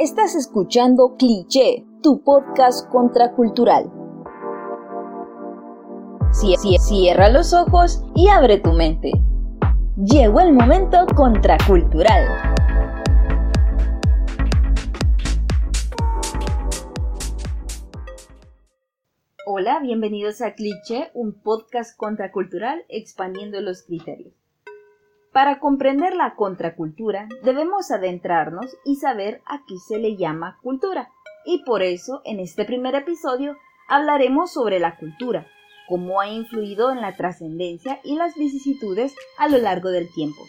Estás escuchando Cliché, tu podcast contracultural. Cierra los ojos y abre tu mente. Llegó el momento contracultural. Hola, bienvenidos a Cliché, un podcast contracultural expandiendo los criterios. Para comprender la contracultura debemos adentrarnos y saber a qué se le llama cultura. Y por eso, en este primer episodio, hablaremos sobre la cultura, cómo ha influido en la trascendencia y las vicisitudes a lo largo del tiempo.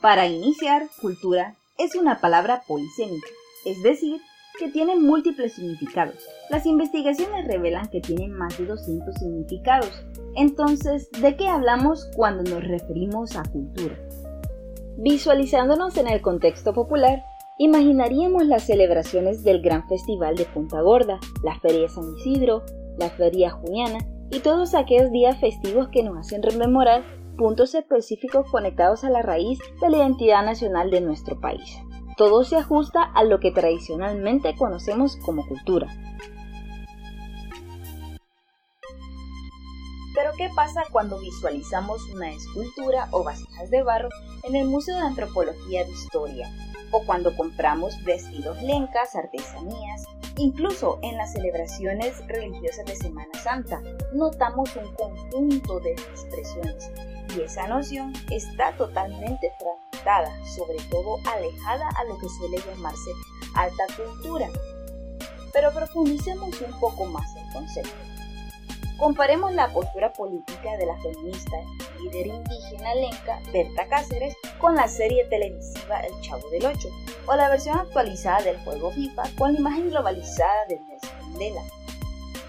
Para iniciar, cultura es una palabra polisémica, es decir, que tiene múltiples significados. Las investigaciones revelan que tiene más de 200 significados. Entonces, ¿de qué hablamos cuando nos referimos a cultura? Visualizándonos en el contexto popular, imaginaríamos las celebraciones del Gran Festival de Punta Gorda, la Feria San Isidro, la Feria Juniana y todos aquellos días festivos que nos hacen rememorar puntos específicos conectados a la raíz de la identidad nacional de nuestro país todo se ajusta a lo que tradicionalmente conocemos como cultura. Pero ¿qué pasa cuando visualizamos una escultura o vasijas de barro en el Museo de Antropología de Historia? O cuando compramos vestidos lencas, artesanías, incluso en las celebraciones religiosas de Semana Santa, notamos un conjunto de expresiones y esa noción está totalmente fragmentada, sobre todo alejada a lo que suele llamarse alta cultura. Pero profundicemos un poco más el concepto. Comparemos la postura política de la feminista y líder indígena lenca Berta Cáceres con la serie televisiva El Chavo del Ocho o la versión actualizada del juego FIFA con la imagen globalizada de Nelson Mandela.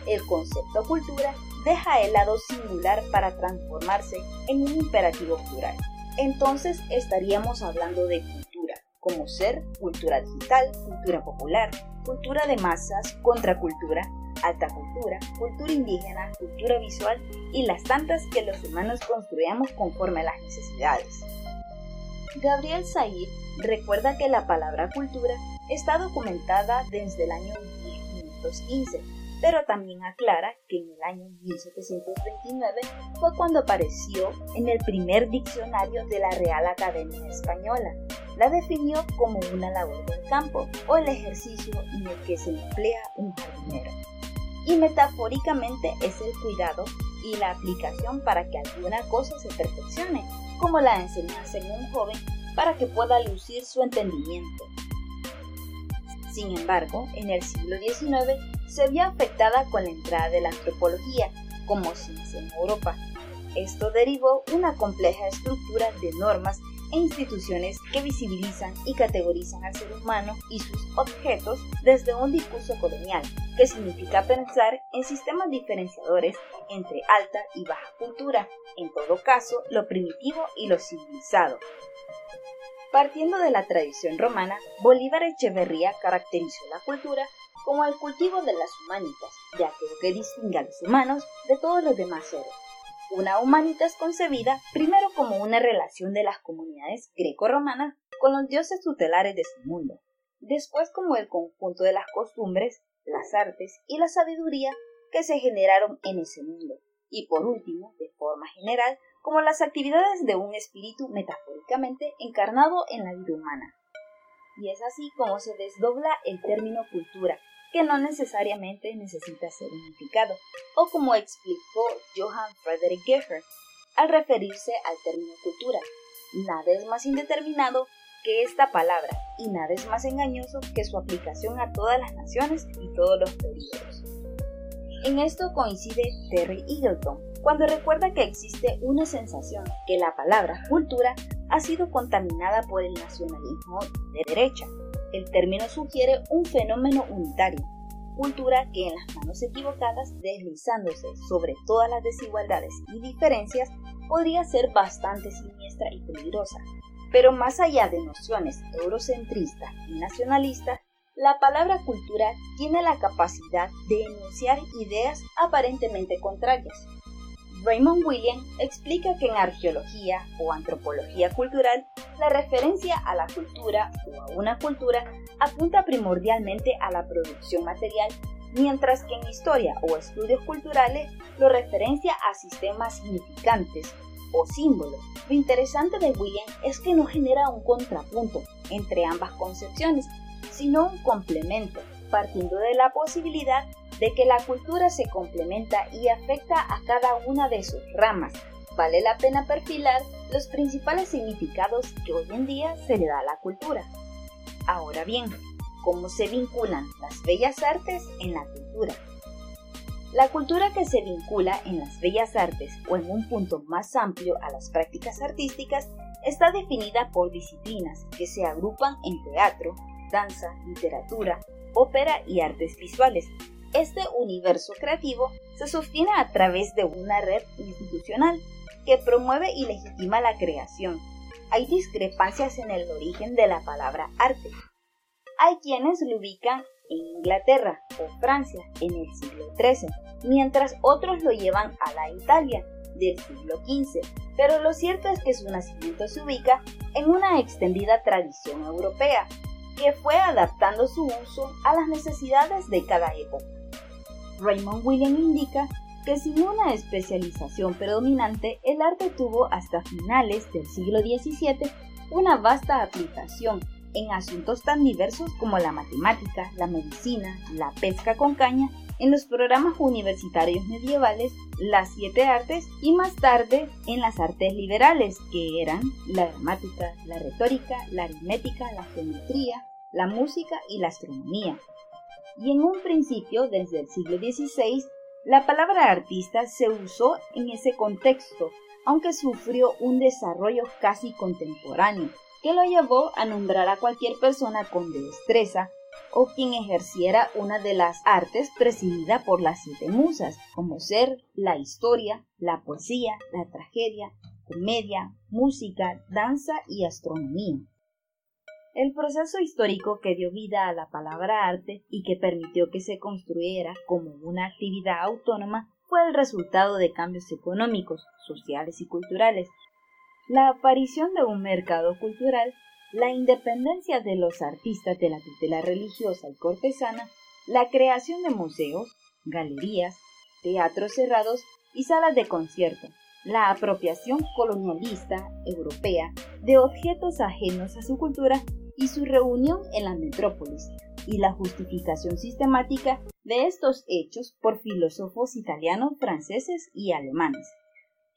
El concepto cultura deja el lado singular para transformarse en un imperativo plural. Entonces estaríamos hablando de cultura, como ser cultura digital, cultura popular, cultura de masas, contracultura, alta cultura, cultura indígena, cultura visual y las tantas que los humanos construyamos conforme a las necesidades. Gabriel Said recuerda que la palabra cultura está documentada desde el año 1515 pero también aclara que en el año 1729 fue cuando apareció en el primer diccionario de la Real Academia Española. La definió como una labor del campo o el ejercicio en el que se emplea un jardinero. Y metafóricamente es el cuidado y la aplicación para que alguna cosa se perfeccione, como la enseñanza en un joven para que pueda lucir su entendimiento. Sin embargo, en el siglo XIX se vio afectada con la entrada de la antropología como ciencia en Europa. Esto derivó una compleja estructura de normas e instituciones que visibilizan y categorizan al ser humano y sus objetos desde un discurso colonial, que significa pensar en sistemas diferenciadores entre alta y baja cultura, en todo caso lo primitivo y lo civilizado. Partiendo de la tradición romana, Bolívar Echeverría caracterizó la cultura como el cultivo de las humanitas, ya que lo que distingue a los humanos de todos los demás seres. Una humanitas concebida primero como una relación de las comunidades greco-romanas con los dioses tutelares de su mundo, después como el conjunto de las costumbres, las artes y la sabiduría que se generaron en ese mundo, y por último, de forma general, como las actividades de un espíritu metafóricamente encarnado en la vida humana. Y es así como se desdobla el término cultura, que no necesariamente necesita ser unificado, o como explicó Johann Friedrich Gerhard al referirse al término cultura. Nada es más indeterminado que esta palabra y nada es más engañoso que su aplicación a todas las naciones y todos los periodos. En esto coincide Terry Eagleton, cuando recuerda que existe una sensación que la palabra cultura ha sido contaminada por el nacionalismo de derecha, el término sugiere un fenómeno unitario, cultura que en las manos equivocadas, deslizándose sobre todas las desigualdades y diferencias, podría ser bastante siniestra y peligrosa. Pero más allá de nociones eurocentristas y nacionalistas, la palabra cultura tiene la capacidad de enunciar ideas aparentemente contrarias. Raymond William explica que en arqueología o antropología cultural, la referencia a la cultura o a una cultura apunta primordialmente a la producción material, mientras que en historia o estudios culturales lo referencia a sistemas significantes o símbolos. Lo interesante de William es que no genera un contrapunto entre ambas concepciones, sino un complemento, partiendo de la posibilidad de que la cultura se complementa y afecta a cada una de sus ramas. Vale la pena perfilar los principales significados que hoy en día se le da a la cultura. Ahora bien, ¿cómo se vinculan las bellas artes en la cultura? La cultura que se vincula en las bellas artes o en un punto más amplio a las prácticas artísticas está definida por disciplinas que se agrupan en teatro, danza, literatura, ópera y artes visuales, este universo creativo se sostiene a través de una red institucional que promueve y legitima la creación. Hay discrepancias en el origen de la palabra arte. Hay quienes lo ubican en Inglaterra o Francia en el siglo XIII, mientras otros lo llevan a la Italia del siglo XV, pero lo cierto es que su nacimiento se ubica en una extendida tradición europea, que fue adaptando su uso a las necesidades de cada época. Raymond William indica que sin una especialización predominante, el arte tuvo hasta finales del siglo XVII una vasta aplicación en asuntos tan diversos como la matemática, la medicina, la pesca con caña, en los programas universitarios medievales, las siete artes y más tarde en las artes liberales, que eran la gramática, la retórica, la aritmética, la geometría, la música y la astronomía y en un principio, desde el siglo XVI, la palabra artista se usó en ese contexto, aunque sufrió un desarrollo casi contemporáneo, que lo llevó a nombrar a cualquier persona con destreza o quien ejerciera una de las artes presidida por las siete musas, como ser la historia, la poesía, la tragedia, comedia, música, danza y astronomía. El proceso histórico que dio vida a la palabra arte y que permitió que se construyera como una actividad autónoma fue el resultado de cambios económicos, sociales y culturales. La aparición de un mercado cultural, la independencia de los artistas de la tutela religiosa y cortesana, la creación de museos, galerías, teatros cerrados y salas de concierto, la apropiación colonialista europea de objetos ajenos a su cultura y su reunión en la metrópolis, y la justificación sistemática de estos hechos por filósofos italianos, franceses y alemanes.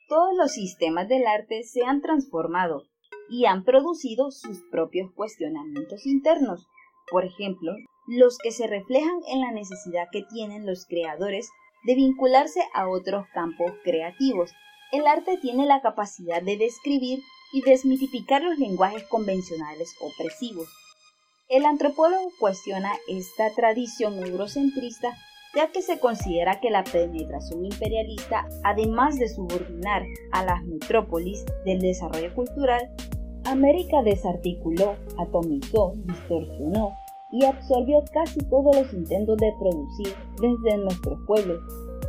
Todos los sistemas del arte se han transformado y han producido sus propios cuestionamientos internos, por ejemplo, los que se reflejan en la necesidad que tienen los creadores de vincularse a otros campos creativos. El arte tiene la capacidad de describir y desmitificar los lenguajes convencionales opresivos. El antropólogo cuestiona esta tradición eurocentrista ya que se considera que la penetración imperialista, además de subordinar a las metrópolis del desarrollo cultural, América desarticuló, atomizó, distorsionó y absorbió casi todos los intentos de producir desde nuestros pueblos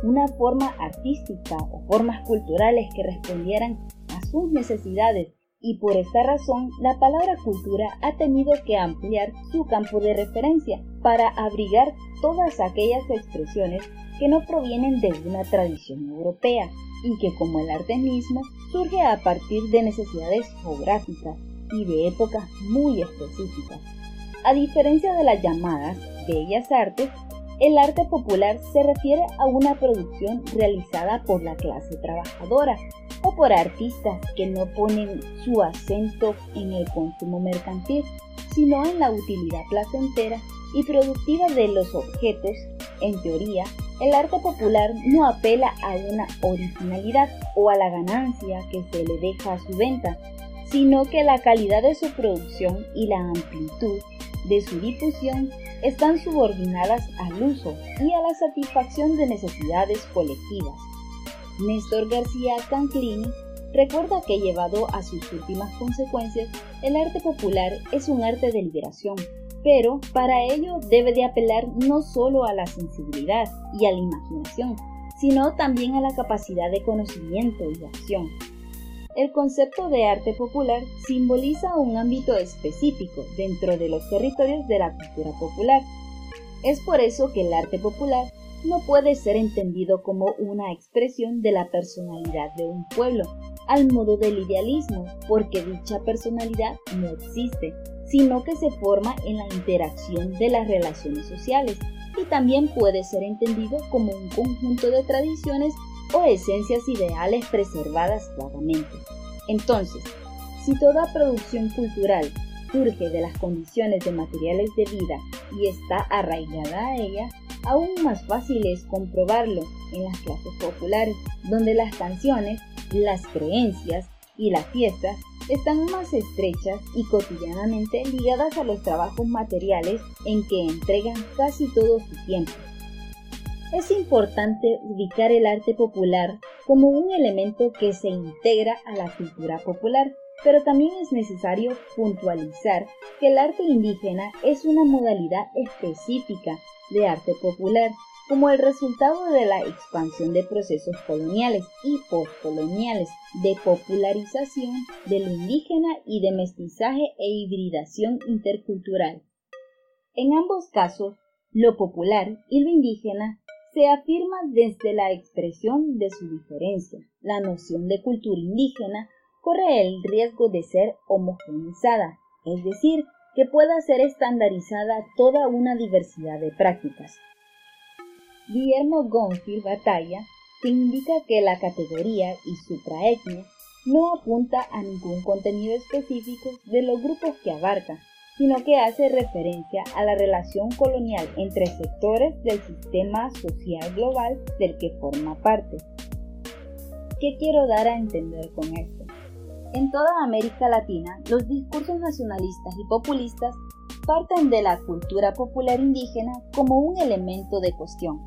una forma artística o formas culturales que respondieran a sus necesidades y por esta razón la palabra cultura ha tenido que ampliar su campo de referencia para abrigar todas aquellas expresiones que no provienen de una tradición europea y que como el arte mismo surge a partir de necesidades geográficas y de épocas muy específicas. A diferencia de las llamadas bellas artes, el arte popular se refiere a una producción realizada por la clase trabajadora o por artistas que no ponen su acento en el consumo mercantil, sino en la utilidad placentera y productiva de los objetos. En teoría, el arte popular no apela a una originalidad o a la ganancia que se le deja a su venta, sino que la calidad de su producción y la amplitud de su difusión están subordinadas al uso y a la satisfacción de necesidades colectivas. Néstor García Canclini recuerda que llevado a sus últimas consecuencias, el arte popular es un arte de liberación, pero para ello debe de apelar no solo a la sensibilidad y a la imaginación, sino también a la capacidad de conocimiento y acción. El concepto de arte popular simboliza un ámbito específico dentro de los territorios de la cultura popular. Es por eso que el arte popular no puede ser entendido como una expresión de la personalidad de un pueblo, al modo del idealismo, porque dicha personalidad no existe, sino que se forma en la interacción de las relaciones sociales y también puede ser entendido como un conjunto de tradiciones o esencias ideales preservadas claramente. Entonces, si toda producción cultural surge de las condiciones de materiales de vida y está arraigada a ella, aún más fácil es comprobarlo en las clases populares, donde las canciones, las creencias y las fiestas están más estrechas y cotidianamente ligadas a los trabajos materiales en que entregan casi todo su tiempo. Es importante ubicar el arte popular como un elemento que se integra a la cultura popular, pero también es necesario puntualizar que el arte indígena es una modalidad específica de arte popular como el resultado de la expansión de procesos coloniales y postcoloniales de popularización de lo indígena y de mestizaje e hibridación intercultural. En ambos casos, lo popular y lo indígena se afirma desde la expresión de su diferencia. La noción de cultura indígena corre el riesgo de ser homogeneizada, es decir, que pueda ser estandarizada toda una diversidad de prácticas. Guillermo Gonfield Batalla te indica que la categoría y supraetnia no apunta a ningún contenido específico de los grupos que abarca, sino que hace referencia a la relación colonial entre sectores del sistema social global del que forma parte. ¿Qué quiero dar a entender con esto? En toda América Latina, los discursos nacionalistas y populistas parten de la cultura popular indígena como un elemento de cuestión.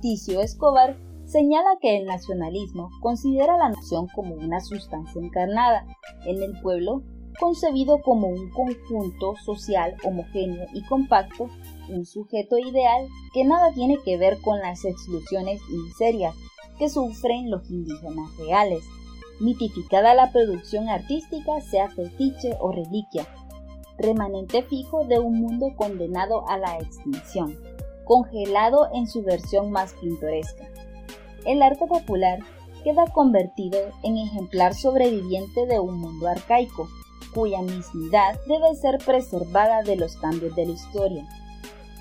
Ticio Escobar señala que el nacionalismo considera la nación como una sustancia encarnada en el pueblo, concebido como un conjunto social homogéneo y compacto, un sujeto ideal que nada tiene que ver con las exclusiones inserias que sufren los indígenas reales mitificada la producción artística, sea fetiche o reliquia, remanente fijo de un mundo condenado a la extinción, congelado en su versión más pintoresca. El arte popular queda convertido en ejemplar sobreviviente de un mundo arcaico, cuya mismidad debe ser preservada de los cambios de la historia.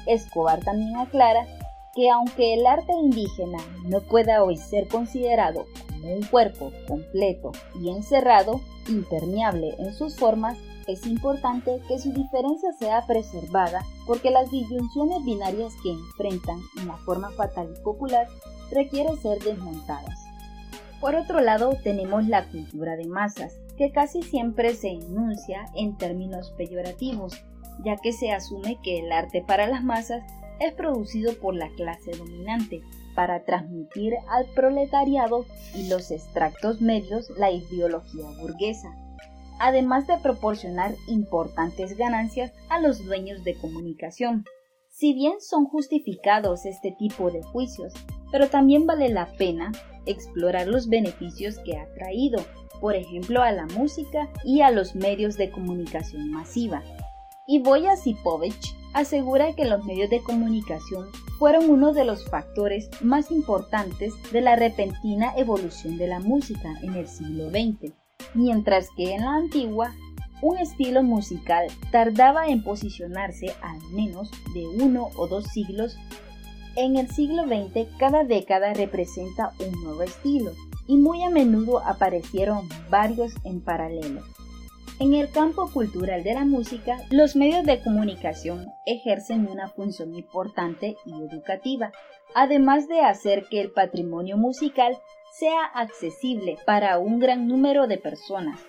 Escobar también aclara que aunque el arte indígena no pueda hoy ser considerado un cuerpo completo y encerrado, impermeable en sus formas, es importante que su diferencia sea preservada porque las disyunciones binarias que enfrentan en la forma fatal y popular requieren ser desmontadas. Por otro lado, tenemos la cultura de masas, que casi siempre se enuncia en términos peyorativos, ya que se asume que el arte para las masas es producido por la clase dominante, para transmitir al proletariado y los extractos medios la ideología burguesa, además de proporcionar importantes ganancias a los dueños de comunicación. Si bien son justificados este tipo de juicios, pero también vale la pena explorar los beneficios que ha traído, por ejemplo, a la música y a los medios de comunicación masiva. Y Boya Sipovich asegura que los medios de comunicación fueron uno de los factores más importantes de la repentina evolución de la música en el siglo XX, mientras que en la antigua un estilo musical tardaba en posicionarse al menos de uno o dos siglos. En el siglo XX cada década representa un nuevo estilo y muy a menudo aparecieron varios en paralelo. En el campo cultural de la música, los medios de comunicación ejercen una función importante y educativa, además de hacer que el patrimonio musical sea accesible para un gran número de personas.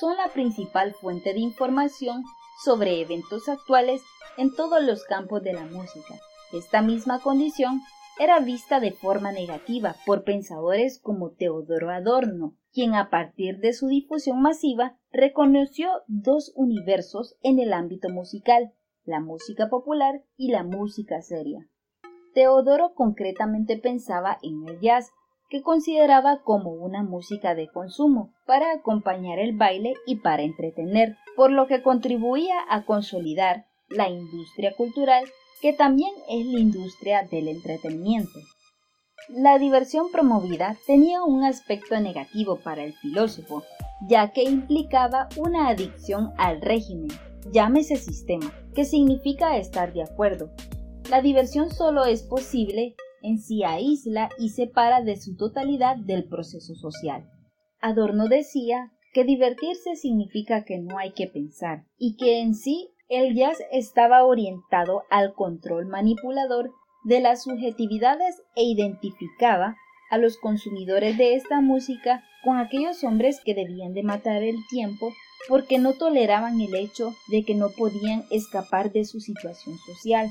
Son la principal fuente de información sobre eventos actuales en todos los campos de la música. Esta misma condición era vista de forma negativa por pensadores como Teodoro Adorno, quien a partir de su difusión masiva reconoció dos universos en el ámbito musical, la música popular y la música seria. Teodoro concretamente pensaba en el jazz, que consideraba como una música de consumo, para acompañar el baile y para entretener, por lo que contribuía a consolidar la industria cultural, que también es la industria del entretenimiento. La diversión promovida tenía un aspecto negativo para el filósofo, ya que implicaba una adicción al régimen, llámese sistema, que significa estar de acuerdo. La diversión solo es posible en si aísla y separa de su totalidad del proceso social. Adorno decía que divertirse significa que no hay que pensar y que en sí el jazz estaba orientado al control manipulador de las subjetividades e identificaba a los consumidores de esta música con aquellos hombres que debían de matar el tiempo porque no toleraban el hecho de que no podían escapar de su situación social.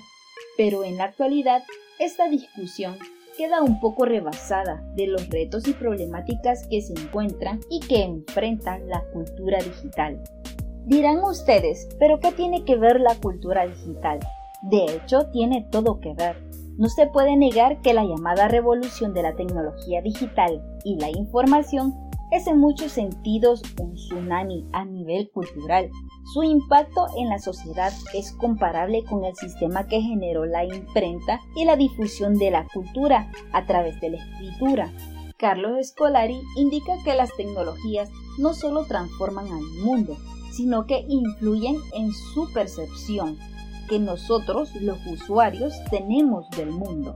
Pero en la actualidad, esta discusión queda un poco rebasada de los retos y problemáticas que se encuentran y que enfrentan la cultura digital. Dirán ustedes, ¿pero qué tiene que ver la cultura digital? De hecho, tiene todo que ver. No se puede negar que la llamada revolución de la tecnología digital y la información es en muchos sentidos un tsunami a nivel cultural. Su impacto en la sociedad es comparable con el sistema que generó la imprenta y la difusión de la cultura a través de la escritura. Carlos Escolari indica que las tecnologías no solo transforman al mundo, sino que influyen en su percepción, que nosotros, los usuarios, tenemos del mundo.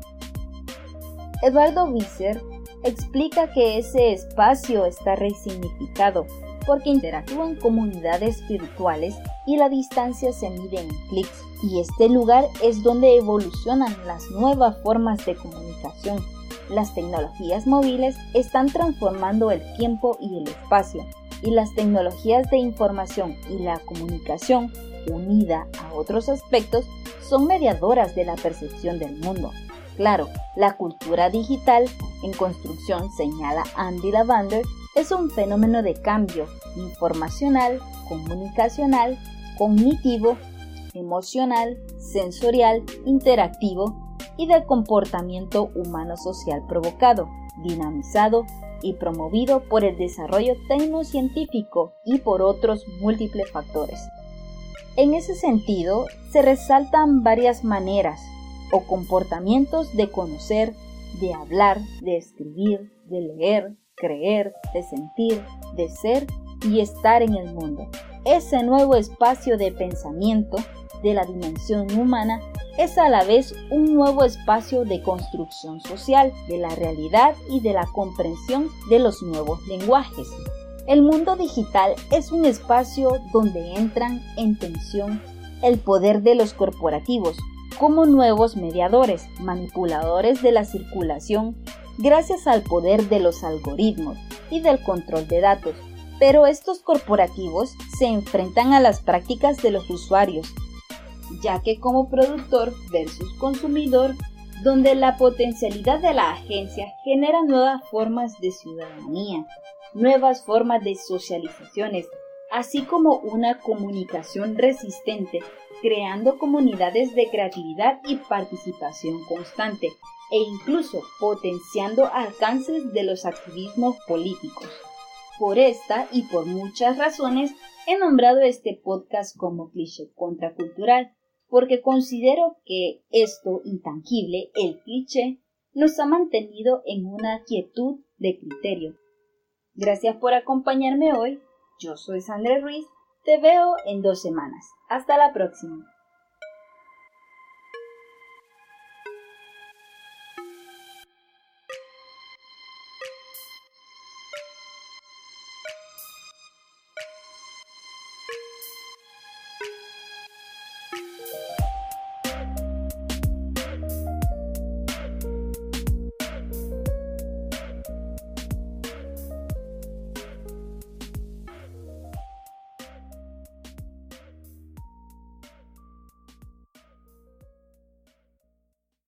Eduardo Visser explica que ese espacio está resignificado porque interactúan comunidades virtuales y la distancia se mide en clics y este lugar es donde evolucionan las nuevas formas de comunicación. Las tecnologías móviles están transformando el tiempo y el espacio y las tecnologías de información y la comunicación unida a otros aspectos, son mediadoras de la percepción del mundo. Claro, la cultura digital en construcción, señala Andy Lavander, es un fenómeno de cambio informacional, comunicacional, cognitivo, emocional, sensorial, interactivo y de comportamiento humano-social provocado, dinamizado y promovido por el desarrollo tecnocientífico y por otros múltiples factores. En ese sentido, se resaltan varias maneras o comportamientos de conocer, de hablar, de escribir, de leer, creer, de sentir, de ser y estar en el mundo. Ese nuevo espacio de pensamiento de la dimensión humana es a la vez un nuevo espacio de construcción social de la realidad y de la comprensión de los nuevos lenguajes. El mundo digital es un espacio donde entran en tensión el poder de los corporativos como nuevos mediadores, manipuladores de la circulación, gracias al poder de los algoritmos y del control de datos. Pero estos corporativos se enfrentan a las prácticas de los usuarios, ya que como productor versus consumidor, donde la potencialidad de la agencia genera nuevas formas de ciudadanía, nuevas formas de socializaciones, así como una comunicación resistente, creando comunidades de creatividad y participación constante, e incluso potenciando alcances de los activismos políticos. Por esta y por muchas razones he nombrado este podcast como cliché contracultural, porque considero que esto intangible, el cliché, nos ha mantenido en una quietud de criterio, Gracias por acompañarme hoy. Yo soy Sandra Ruiz. Te veo en dos semanas. Hasta la próxima.